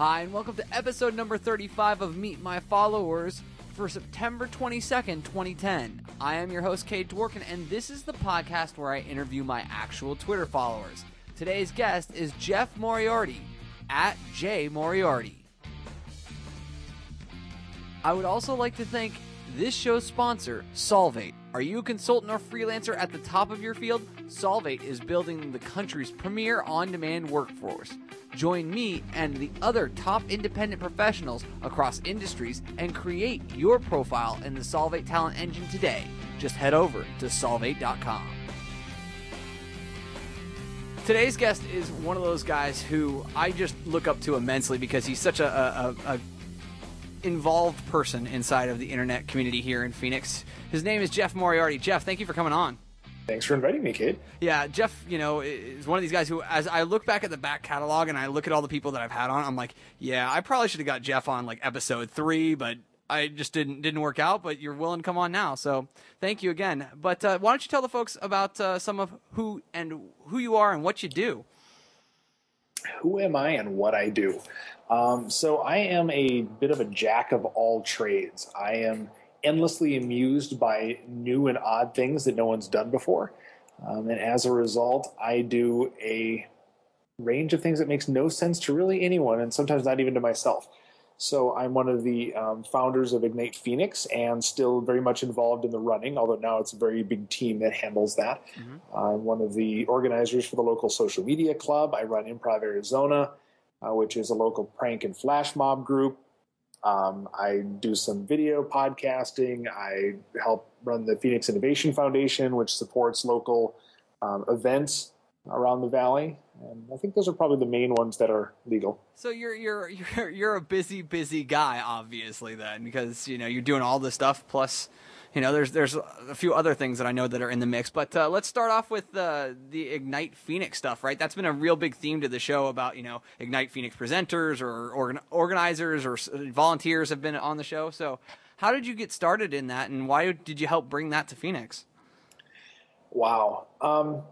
Hi, and welcome to episode number 35 of Meet My Followers for September 22nd, 2010. I am your host, Kade Dworkin, and this is the podcast where I interview my actual Twitter followers. Today's guest is Jeff Moriarty, at J Moriarty. I would also like to thank this show's sponsor, Solvate. Are you a consultant or freelancer at the top of your field? Solvate is building the country's premier on demand workforce. Join me and the other top independent professionals across industries and create your profile in the Solvate Talent Engine today. Just head over to solvate.com. Today's guest is one of those guys who I just look up to immensely because he's such a, a, a involved person inside of the internet community here in Phoenix. His name is Jeff Moriarty. Jeff, thank you for coming on. Thanks for inviting me, Kade. Yeah, Jeff, you know, is one of these guys who, as I look back at the back catalog and I look at all the people that I've had on, I'm like, yeah, I probably should have got Jeff on like episode three, but I just didn't didn't work out. But you're willing to come on now, so thank you again. But uh, why don't you tell the folks about uh, some of who and who you are and what you do? Who am I and what I do? Um, so I am a bit of a jack of all trades. I am endlessly amused by new and odd things that no one's done before. Um, and as a result, I do a range of things that makes no sense to really anyone, and sometimes not even to myself. So I'm one of the um, founders of Ignite Phoenix and still very much involved in the running, although now it's a very big team that handles that. Mm-hmm. I'm one of the organizers for the local social media club. I run Improv Arizona uh, which is a local prank and flash mob group. Um, I do some video podcasting. I help run the Phoenix Innovation Foundation, which supports local um, events around the valley. And I think those are probably the main ones that are legal. So you're you're you're you're a busy busy guy, obviously, then, because you know you're doing all this stuff plus you know, there's there's a few other things that I know that are in the mix. But uh, let's start off with uh, the Ignite Phoenix stuff, right? That's been a real big theme to the show about you know Ignite Phoenix presenters or organ- organizers or volunteers have been on the show. So, how did you get started in that, and why did you help bring that to Phoenix? Wow. Um,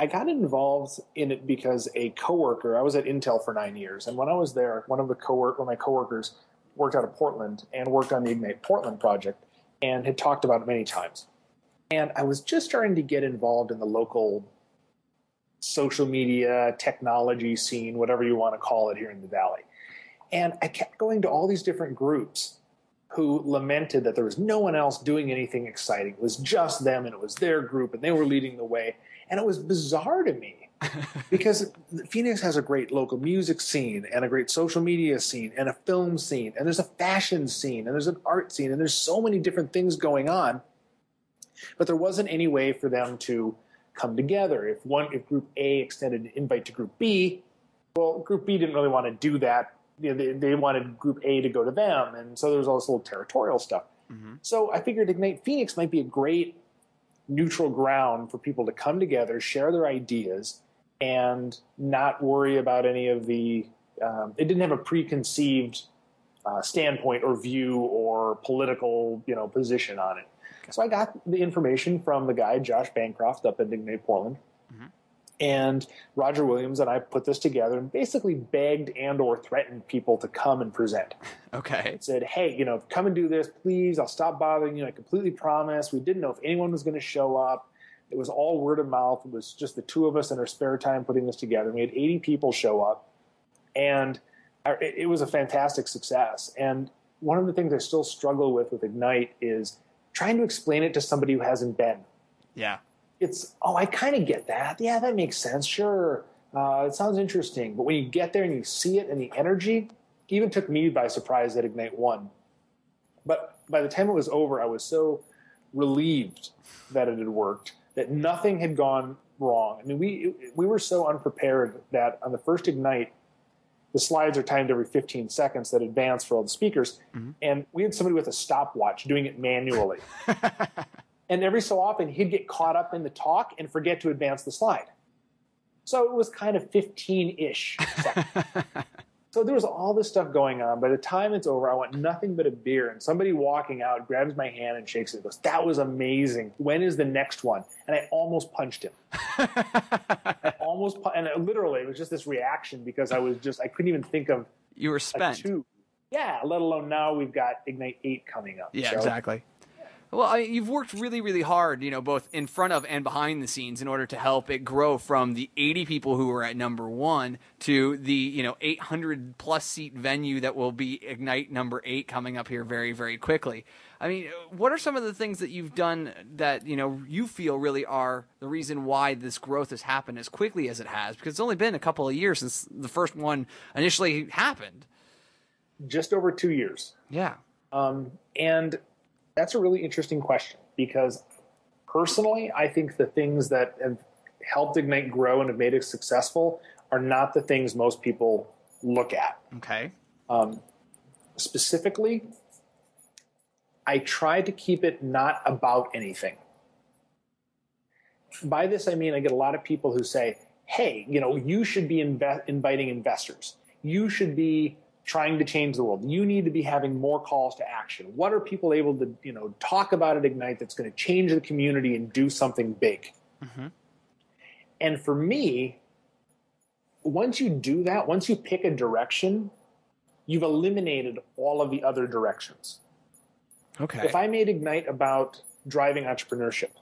I got involved in it because a coworker. I was at Intel for nine years, and when I was there, one of the co one of my coworkers worked out of Portland and worked on the Ignite Portland project and had talked about it many times. And I was just starting to get involved in the local social media, technology scene, whatever you want to call it here in the Valley. And I kept going to all these different groups who lamented that there was no one else doing anything exciting. It was just them and it was their group and they were leading the way. And it was bizarre to me because Phoenix has a great local music scene and a great social media scene and a film scene and there's a fashion scene and there's an art scene and there's so many different things going on. But there wasn't any way for them to come together. If one, if Group A extended an invite to Group B, well, Group B didn't really want to do that. You know, they, they, wanted Group A to go to them, and so there was all this little territorial stuff. Mm-hmm. So I figured Ignite Phoenix might be a great neutral ground for people to come together, share their ideas, and not worry about any of the. Um, it didn't have a preconceived uh, standpoint or view or political, you know, position on it. So I got the information from the guy Josh Bancroft up in Ignite Portland, mm-hmm. and Roger Williams and I put this together and basically begged and or threatened people to come and present. Okay. said, hey, you know, come and do this, please. I'll stop bothering you. I completely promise. We didn't know if anyone was going to show up. It was all word of mouth. It was just the two of us in our spare time putting this together. We had 80 people show up, and it was a fantastic success. And one of the things I still struggle with with Ignite is trying to explain it to somebody who hasn't been. Yeah. It's, oh, I kind of get that. Yeah, that makes sense. Sure. Uh, it sounds interesting. But when you get there and you see it and the energy, even took me by surprise that Ignite won. But by the time it was over, I was so relieved that it had worked that nothing had gone wrong. I mean, we we were so unprepared that on the first ignite, the slides are timed every 15 seconds that advance for all the speakers, mm-hmm. and we had somebody with a stopwatch doing it manually. and every so often, he'd get caught up in the talk and forget to advance the slide. So it was kind of 15 ish So there was all this stuff going on. By the time it's over, I want nothing but a beer. And somebody walking out grabs my hand and shakes it and goes, That was amazing. When is the next one? And I almost punched him. I almost and it, literally it was just this reaction because I was just I couldn't even think of you were spent. two. Yeah, let alone now we've got Ignite Eight coming up. Yeah, So, exactly. Well, I you've worked really, really hard, you know, both in front of and behind the scenes in order to help it grow from the 80 people who were at number one to the, you know, 800 plus seat venue that will be Ignite number eight coming up here very, very quickly. I mean, what are some of the things that you've done that, you know, you feel really are the reason why this growth has happened as quickly as it has? Because it's only been a couple of years since the first one initially happened. Just over two years. Yeah. Um, and that's a really interesting question because personally, I think the things that have helped Ignite grow and have made it successful are not the things most people look at. Okay. Um, specifically, I try to keep it not about anything. By this, I mean I get a lot of people who say, hey, you know, you should be inve- inviting investors. You should be trying to change the world. You need to be having more calls to action. What are people able to, you know, talk about at Ignite that's going to change the community and do something big? Mhm. And for me, once you do that, once you pick a direction, you've eliminated all of the other directions. Okay. If I made Ignite about driving entrepreneurship,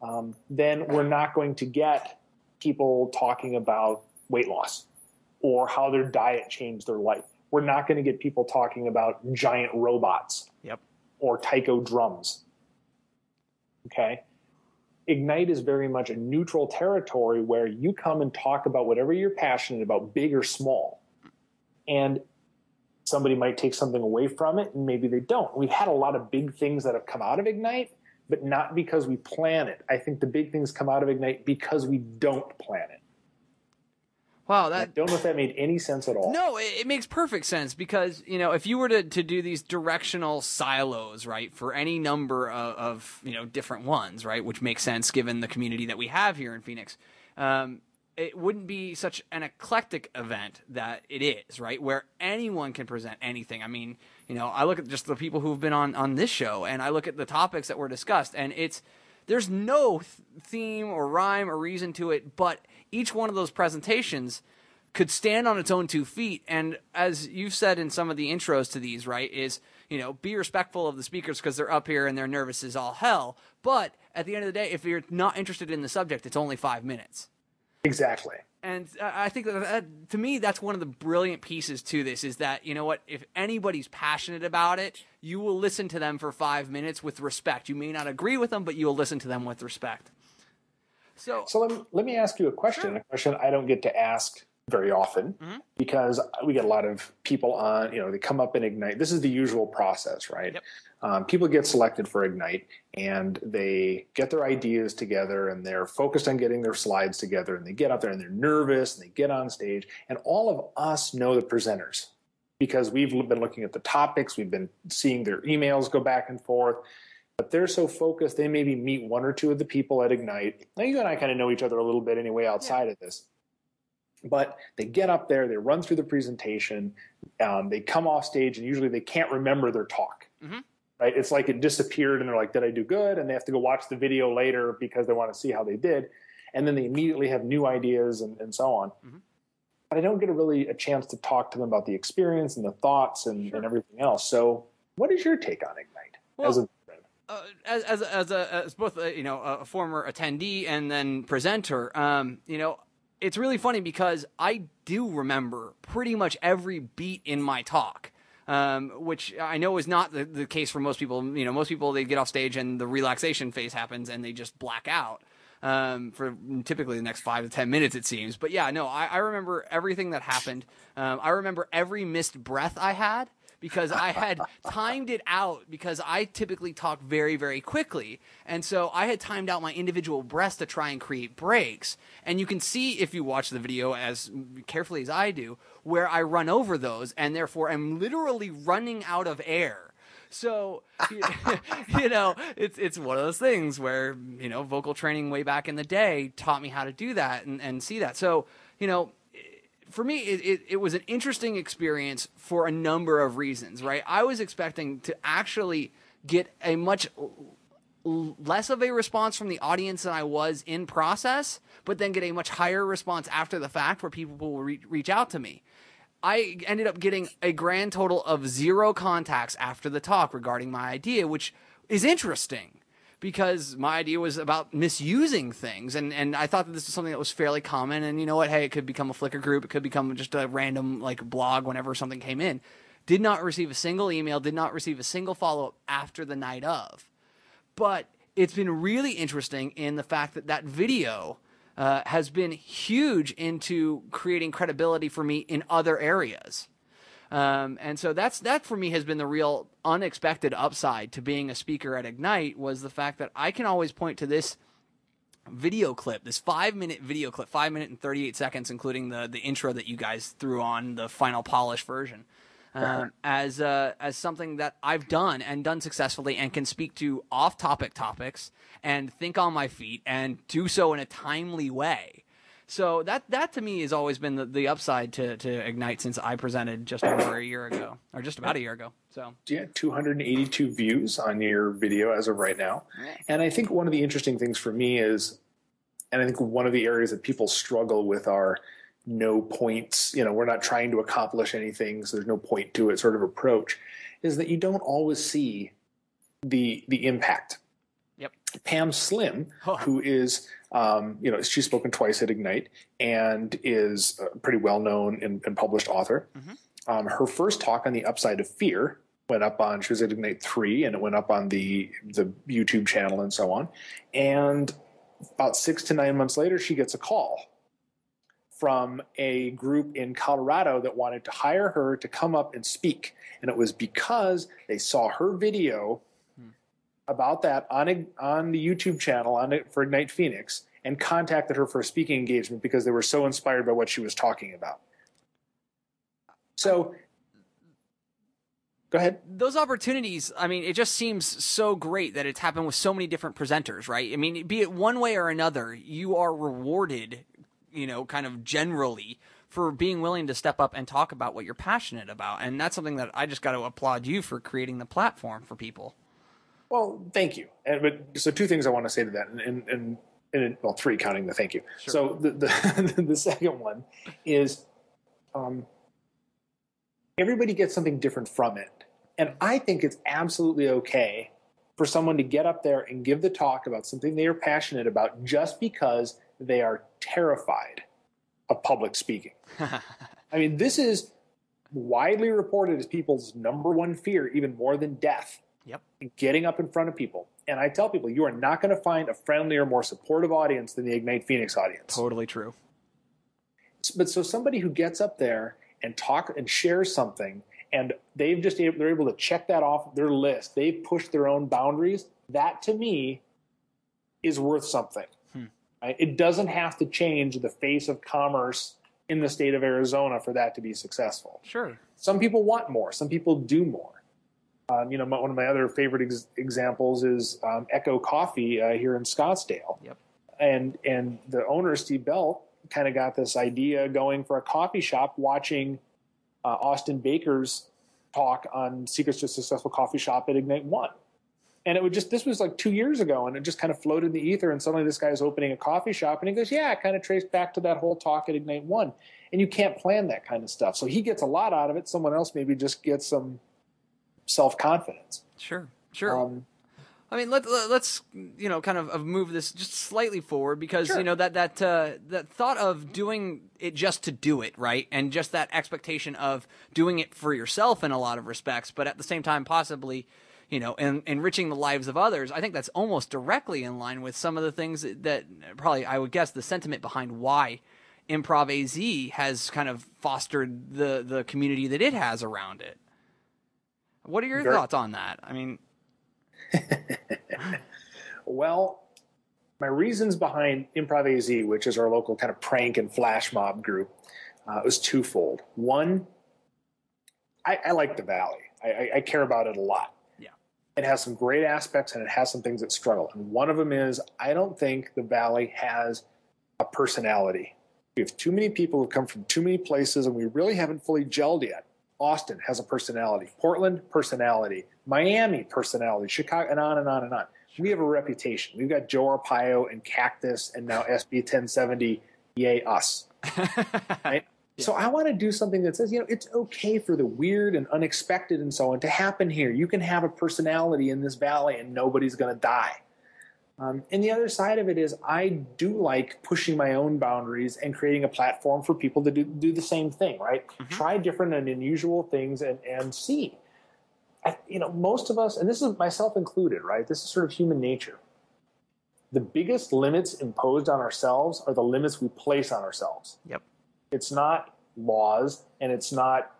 um, then we're not going to get people talking about weight loss or how their diet changed their life. We're not going to get people talking about giant robots Yep. or taiko drums. Okay? Ignite is very much a neutral territory where you come and talk about whatever you're passionate about, big or small. And somebody might take something away from it and maybe they don't. We've had a lot of big things that have come out of Ignite, but not because we plan it. I think the big things come out of Ignite because we don't plan it. Wow, I that don't know if that made any sense at all. No, it, it makes perfect sense because you know if you were to, to do these directional silos, right, for any number of, of you know different ones, right, which makes sense given the community that we have here in Phoenix, um, it wouldn't be such an eclectic event that it is, right, where anyone can present anything. I mean, you know, I look at just the people who've been on on this show, and I look at the topics that were discussed, and it's there's no th- theme or rhyme or reason to it, but each one of those presentations could stand on its own two feet. And as you've said in some of the intros to these, right, is, you know, be respectful of the speakers because they're up here and they're nervous as all hell. But at the end of the day, if you're not interested in the subject, it's only five minutes. Exactly. And I think that, that to me, that's one of the brilliant pieces to this is that, you know what, if anybody's passionate about it, you will listen to them for five minutes with respect. You may not agree with them, but you'll listen to them with respect. So, So let me, let me ask you a question, a question I don't get to ask very often Mhm. because we get a lot of people on, you know, they come up and Ignite. This is the usual process, right? Yep. Um, people get selected for Ignite and they get their ideas together and they're focused on getting their slides together and they get up there and they're nervous and they get on stage. And all of us know the presenters because we've been looking at the topics, we've been seeing their emails go back and forth but they're so focused they maybe meet one or two of the people at ignite. Now you and i kind of know each other a little bit anyway outside of this. But they get up there they run through the presentation um, they come off stage and usually they can't remember their talk. Mhm. right? It's like it disappeared and they're like did i do good? And they have to go watch the video later because they want to see how they did. And then they immediately have new ideas and, and so on. Mhm. but i don't get a really a chance to talk to them about the experience and the thoughts and, Sure. and everything else. So what is your take on ignite Well, as a uh, as as as a as both a, you know a former attendee and then presenter, um, you know, it's really funny because I do remember pretty much every beat in my talk. Um, which I know is not the, the case for most people. You know, most people they get off stage and the relaxation phase happens and they just black out um, for typically the next five to ten minutes, it seems. But yeah, no, I, I remember everything that happened. Um, I remember every missed breath I had because I had timed it out because I typically talk very, very quickly. And so I had timed out my individual breaths to try and create breaks. And you can see if you watch the video as carefully as I do, where I run over those and therefore I'm literally running out of air. So, you know, it's it's one of those things where, you know, vocal training way back in the day taught me how to do that and, and see that. So, you know, for me, it, it, it was an interesting experience for a number of reasons, right? I was expecting to actually get a much less of a response from the audience than I was in process, but then get a much higher response after the fact where people will re- reach out to me. I ended up getting a grand total of zero contacts after the talk regarding my idea, which is interesting because my idea was about misusing things and, and I thought that this was something that was fairly common and you know what, hey, it could become a Flickr group, it could become just a random like blog whenever something came in. Did not receive a single email, did not receive a single follow up after the night of. But it's been really interesting in the fact that that video uh, has been huge into creating credibility for me in other areas. Um, and so that's that for me has been the real unexpected upside to being a speaker at Ignite was the fact that I can always point to this video clip, this five minute video clip, five minute and 38 seconds, including the, the intro that you guys threw on the final polish version. Um, as uh, as something that I've done and done successfully, and can speak to off-topic topics and think on my feet and do so in a timely way. So that that to me has always been the, the upside to, to Ignite since I presented just over a year ago, or just about a year ago. So yeah, 282 views on your video as of right now. And I think one of the interesting things for me is, and I think one of the areas that people struggle with are no points, you know, we're not trying to accomplish anything, so there's no point to it sort of approach, is that you don't always see the the impact. Pam Slim, who is, um, you know, she's spoken twice at Ignite and is a pretty well known and, and, published author. Mm-hmm. Um, her first talk on the upside of fear went up on, she was at Ignite 3 and it went up on the, the YouTube channel and so on. And about six to nine months later, she gets a call from a group in Colorado that wanted to hire her to come up and speak. And it was because they saw her video. About that on on the YouTube channel on it for Ignite Phoenix and contacted her for a speaking engagement because they were so inspired by what she was talking about. So go ahead. Those opportunities, I mean, it just seems so great that it's happened with so many different presenters, right? I mean, be it one way or another, you are rewarded you know, kind of generally for being willing to step up and talk about what you're passionate about. And that's something that I just got to applaud you for creating the platform for people. Well, thank you. And but so two things I want to say to that, and and, and, well, three counting the thank you. Sure. So the the, the second one is, um, everybody gets something different from it, and I think it's absolutely okay for someone to get up there and give the talk about something they are passionate about just because they are terrified of public speaking. I mean, this is widely reported as people's number one fear, even more than death. Yep. Getting up in front of people. And I tell people, you are not going to find a friendlier, more supportive audience than the Ignite Phoenix audience. Totally true. But so somebody who gets up there and talk and shares something, and they've just they're able to check that off their list. They've pushed their own boundaries. That to me is worth something. Hmm. Right? It doesn't have to change the face of commerce in the state of Arizona for that to be successful. Sure. Some people want more. Some people do more. Um, you know, my, one of my other favorite ex- examples is um, Echo Coffee uh, here in Scottsdale. Yep. And and the owner Steve Bell kind of got this idea going for a coffee shop, watching uh, Austin Baker's talk on secrets to a successful coffee shop at Ignite One and it would just this was like two years ago and it just kind of floated in the ether and suddenly this guy's opening a coffee shop and he goes yeah it kind of traced back to that whole talk at ignite one and you can't plan that kind of stuff so he gets a lot out of it someone else maybe just gets some self-confidence sure sure um, I mean, let, let us you know kind of move this just slightly forward because sure. you know that that uh, that thought of doing it just to do it right, and just that expectation of doing it for yourself in a lot of respects, but at the same time possibly you know, and enriching the lives of others, I think that's almost directly in line with some of the things that, that probably I would guess the sentiment behind why Improv AZ has kind of fostered the the community that it has around it. What are your thoughts on that? I mean, well, my reasons behind Improv AZ, which is our local kind of prank and flash mob group, uh, was twofold. One, I, I like the Valley. I, I, care about it a lot Yeah, it has some great aspects and it has some things that struggle. And one of them is I don't think the Valley has a personality. We have too many people who come from too many places and we really haven't fully gelled yet. Austin has a personality. Portland, personality. Miami, personality. Chicago, and on and on and on. We have a reputation. We've got Joe Arpaio and Cactus and now SB 1070. Yay, us. right? Yeah. So I want to do something that says, you know, it's okay for the weird and unexpected and so on to happen here. You can have a personality in this valley and nobody's going to die. Um, and the other side of it is, I do like pushing my own boundaries and creating a platform for people to do, do the same thing, right? Mm-hmm. Try different and unusual things and, and see. I, you know, most of us, and this is myself included, right? This is sort of human nature. The biggest limits imposed on ourselves are the limits we place on ourselves. Yep. It's not laws, and it's not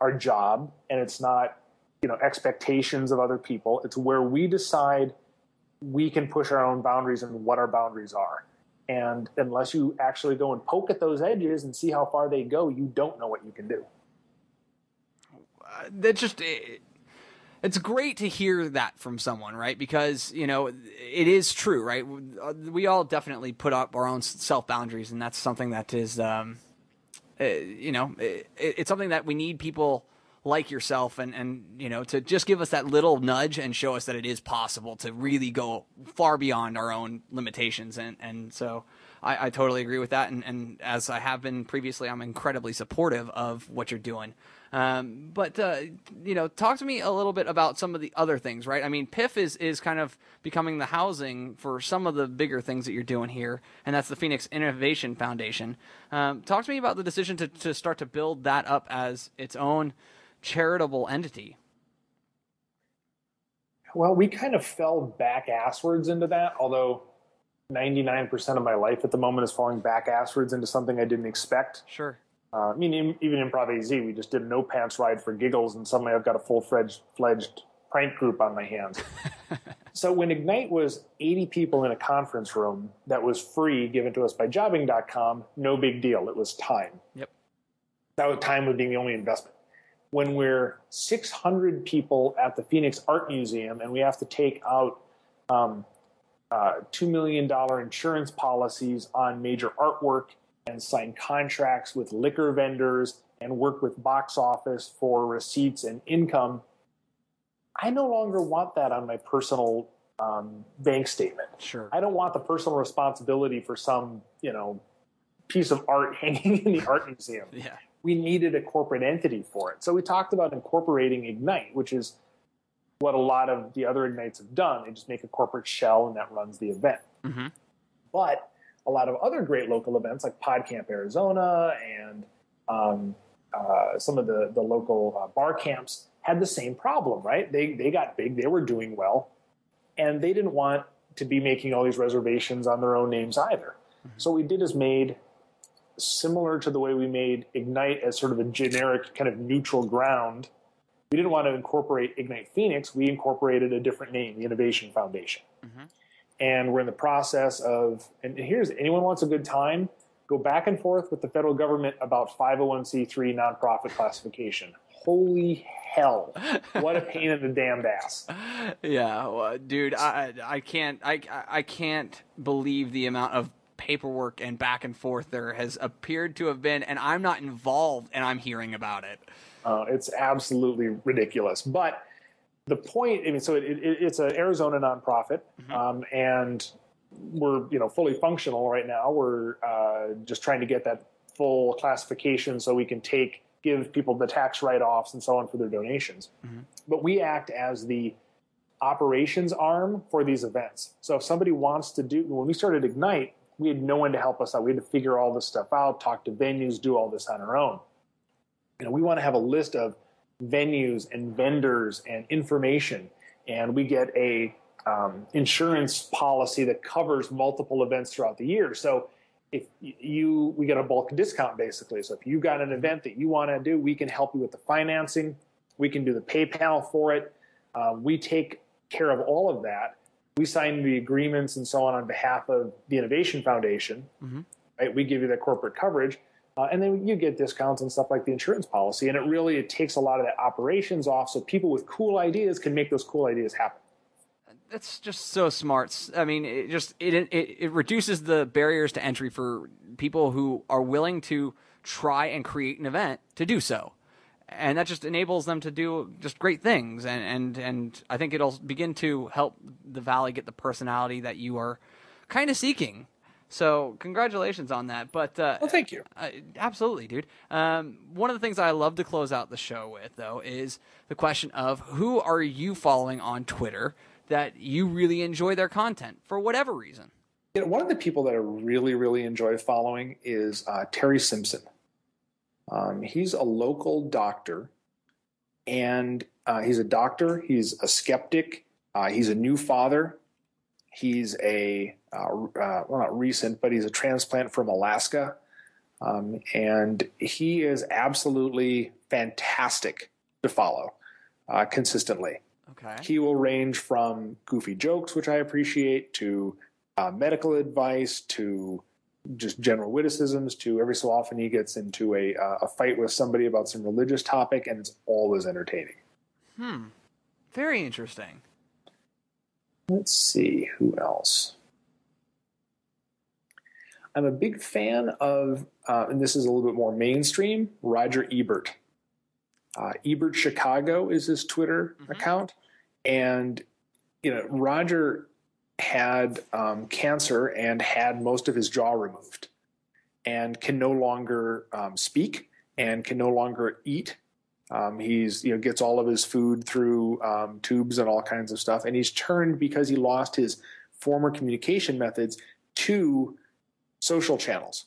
our job, and it's not you know expectations of other people. It's where we decide we can push our own boundaries and what our boundaries are. And unless you actually go and poke at those edges and see how far they go, you don't know what you can do. Uh, that just it, it's great to hear that from someone, right? Because you know it is true, right? We all definitely put up our own self boundaries, and that's something that is, um, uh, you know, it, it's something that we need people like yourself and, and you know to just give us that little nudge and show us that it is possible to really go far beyond our own limitations. And and so I, I totally agree with that. And, and as I have been previously I'm incredibly supportive of what you're doing. Um, but uh, you know talk to me a little bit about some of the other things right? I mean PIF is is kind of becoming the housing for some of the bigger things that you're doing here and that's the Phoenix Innovation Foundation. Um, talk to me about the decision to, to start to build that up as its own charitable entity? Well, we kind of fell back asswards into that, although 99% of my life at the moment is falling back asswards into something I didn't expect. Sure. Uh, I mean, even Improv AZ, we just did no pants ride for giggles, and suddenly I've got a full fledged prank group on my hands. so when Ignite was 80 people in a conference room that was free, given to us by jobing.com, no big deal. It was time. Yep. That was time would being the only investment when we're 600 people at the Phoenix Art Museum and we have to take out um, uh, $2 million insurance policies on major artwork and sign contracts with liquor vendors and work with box office for receipts and income, I no longer want that on my personal um, bank statement. Sure. I don't want the personal responsibility for some, you know, piece of art hanging in the art museum. Yeah we needed a corporate entity for it. So we talked about incorporating Ignite, which is what a lot of the other Ignites have done. They just make a corporate shell and that runs the event. Mm-hmm. But a lot of other great local events like PodCamp Arizona and um, uh, some of the, the local uh, bar camps had the same problem, right? They, they got big, they were doing well, and they didn't want to be making all these reservations on their own names either. Mm-hmm. So what we did is made similar to the way we made Ignite as sort of a generic kind of neutral ground. We didn't want to incorporate Ignite Phoenix. We incorporated a different name, the Innovation Foundation. Mm-hmm. And we're in the process of, and here's anyone wants a good time, go back and forth with the federal government about 501c3 nonprofit classification. Holy hell. What a pain in the damned ass. Yeah, well, dude, I I can't I I can't believe the amount of paperwork and back and forth there has appeared to have been, and I'm not involved, and I'm hearing about it. Uh, it's absolutely ridiculous. But the point, I mean, so it, it, it's an Arizona nonprofit, mm-hmm. um, and we're you know fully functional right now. We're uh, just trying to get that full classification so we can take give people the tax write-offs and so on for their donations. Mm-hmm. But we act as the operations arm for these events. So if somebody wants to do, when we started Ignite, we had no one to help us out. We had to figure all this stuff out, talk to venues, do all this on our own. You know, we want to have a list of venues and vendors and information, and we get a um, insurance policy that covers multiple events throughout the year. So if you we get a bulk discount basically. So if you got an event that you want to do, we can help you with the financing. We can do the PayPal for it. Um, we take care of all of that we sign the agreements and so on on behalf of the Innovation Foundation. Mm-hmm. Right? We give you that corporate coverage, uh, and then you get discounts and stuff like the insurance policy. And it really it takes a lot of that operations off, so people with cool ideas can make those cool ideas happen. That's just so smart. I mean, it just it, it it reduces the barriers to entry for people who are willing to try and create an event to do so and that just enables them to do just great things and and and I think it'll begin to help the valley get the personality that you are kind of seeking. So congratulations on that. But uh, well, thank you. Uh, absolutely, dude. Um, one of the things I love to close out the show with, though, is the question of who are you following on Twitter that you really enjoy their content for whatever reason. You know, one of the people that I really, really enjoy following is uh, Terry Simpson. Um, he's a local doctor, and uh, he's a doctor. He's a skeptic. Uh, he's a new father. He's a uh, uh, well, not recent, but he's a transplant from Alaska, um, and he is absolutely fantastic to follow uh, consistently. Okay. He will range from goofy jokes, which I appreciate, to uh, medical advice, to just general witticisms, to every so often he gets into a uh, a fight with somebody about some religious topic, and it's always entertaining. Hmm. Very interesting. Let's see who else. I'm a big fan of, uh, and this is a little bit more mainstream, Roger Ebert. Uh, Ebert Chicago is his Twitter mm-hmm. account. And, you know, Roger had um, cancer and had most of his jaw removed and can no longer um, speak and can no longer eat. Um, he's, you know, gets all of his food through um, tubes and all kinds of stuff. And he's turned because he lost his former communication methods to social channels.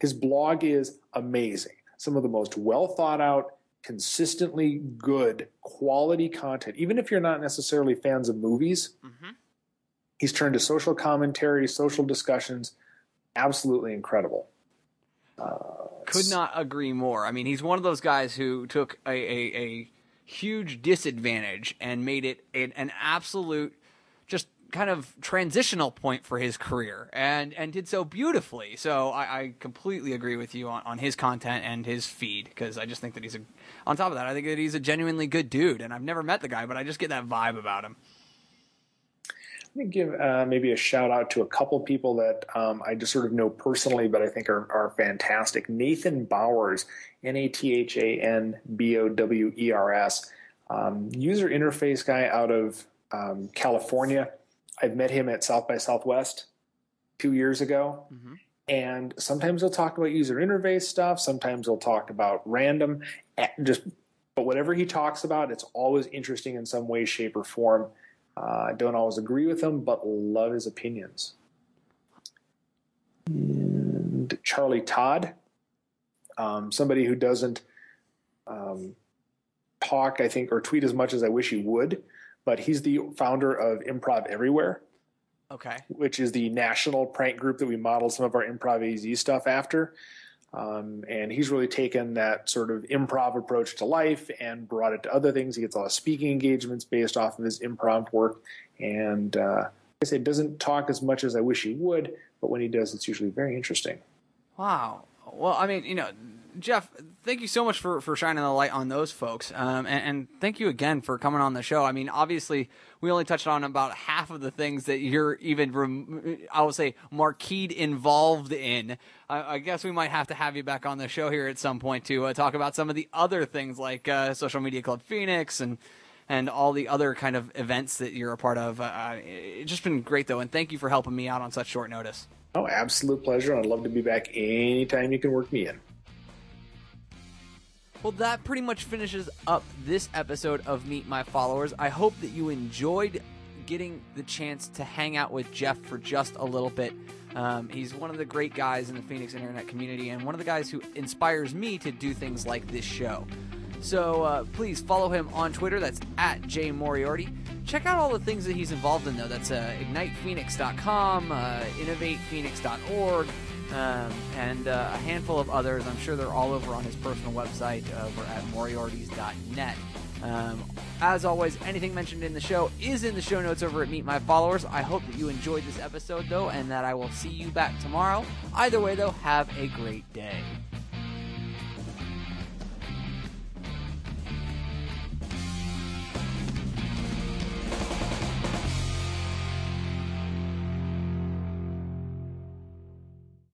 His blog is amazing. Some of the most well thought out, consistently good quality content. Even if you're not necessarily fans of movies, mm-hmm. He's turned to social commentary, social discussions. Absolutely incredible. Uh, Could not agree more. I mean, he's one of those guys who took a, a, a huge disadvantage and made it an, an absolute just kind of transitional point for his career and and did so beautifully. So I, I completely agree with you on, on his content and his feed because I just think that he's a on top of that I think that he's a genuinely good dude and I've never met the guy but I just get that vibe about him. Let me give uh, maybe a shout out to a couple people that um, I just sort of know personally, but I think are, are fantastic. Nathan Bowers, N A T H A N B O W E R S, um, user interface guy out of um, California I've met him at South by Southwest two years ago. Mm-hmm. And sometimes he'll talk about user interface stuff. Sometimes he'll talk about random, eh, just, but whatever he talks about, it's always interesting in some way, shape, or form. Uh, I don't always agree with him, but love his opinions. And Charlie Todd, um, somebody who doesn't um, talk, I think, or tweet as much as I wish he would but he's the founder of Improv Everywhere. Okay. Which is the national prank group that we model some of our Improv AZ stuff after. Um, and he's really taken that sort of improv approach to life and brought it to other things. He gets a lot of speaking engagements based off of his improv work. And uh, I say, doesn't talk as much as I wish he would, but when he does, it's usually very interesting. Wow. Well, I mean, you know, Jeff, thank you so much for, for shining the light on those folks. Um, and, and, thank you again for coming on the show. I mean, obviously, we only touched on about half of the things that you're even, rem- I would say, marquee involved in. I, I, guess we might have to have you back on the show here at some point to uh, talk about some of the other things like uh, Social Media Club Phoenix and and all the other kind of events that you're a part of. Uh, it's just been great, though, and thank you for helping me out on such short notice. Oh, absolute pleasure. I'd love to be back anytime you can work me in. Well, that pretty much finishes up this episode of Meet My Followers. I hope that you enjoyed getting the chance to hang out with Jeff for just a little bit. Um, he's one of the great guys in the Phoenix internet community and one of the guys who inspires me to do things like this show. So uh, please follow him on Twitter. That's at Jay Moriarty. Check out all the things that he's involved in, though. That's uh, ignitephoenix.com, uh, innovatephoenix.org, um, and uh, a handful of others. I'm sure they're all over on his personal website over at moriartys.net. Um, as always, anything mentioned in the show is in the show notes over at Meet My Followers. I hope that you enjoyed this episode, though, and that I will see you back tomorrow. Either way, though, have a great day.